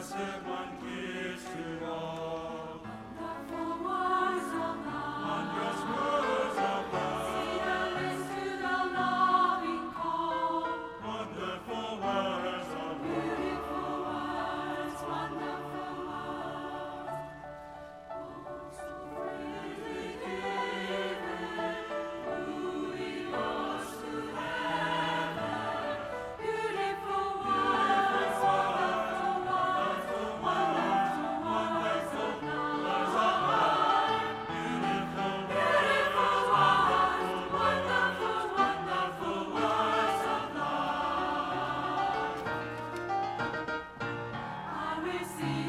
Blessed One gives to all.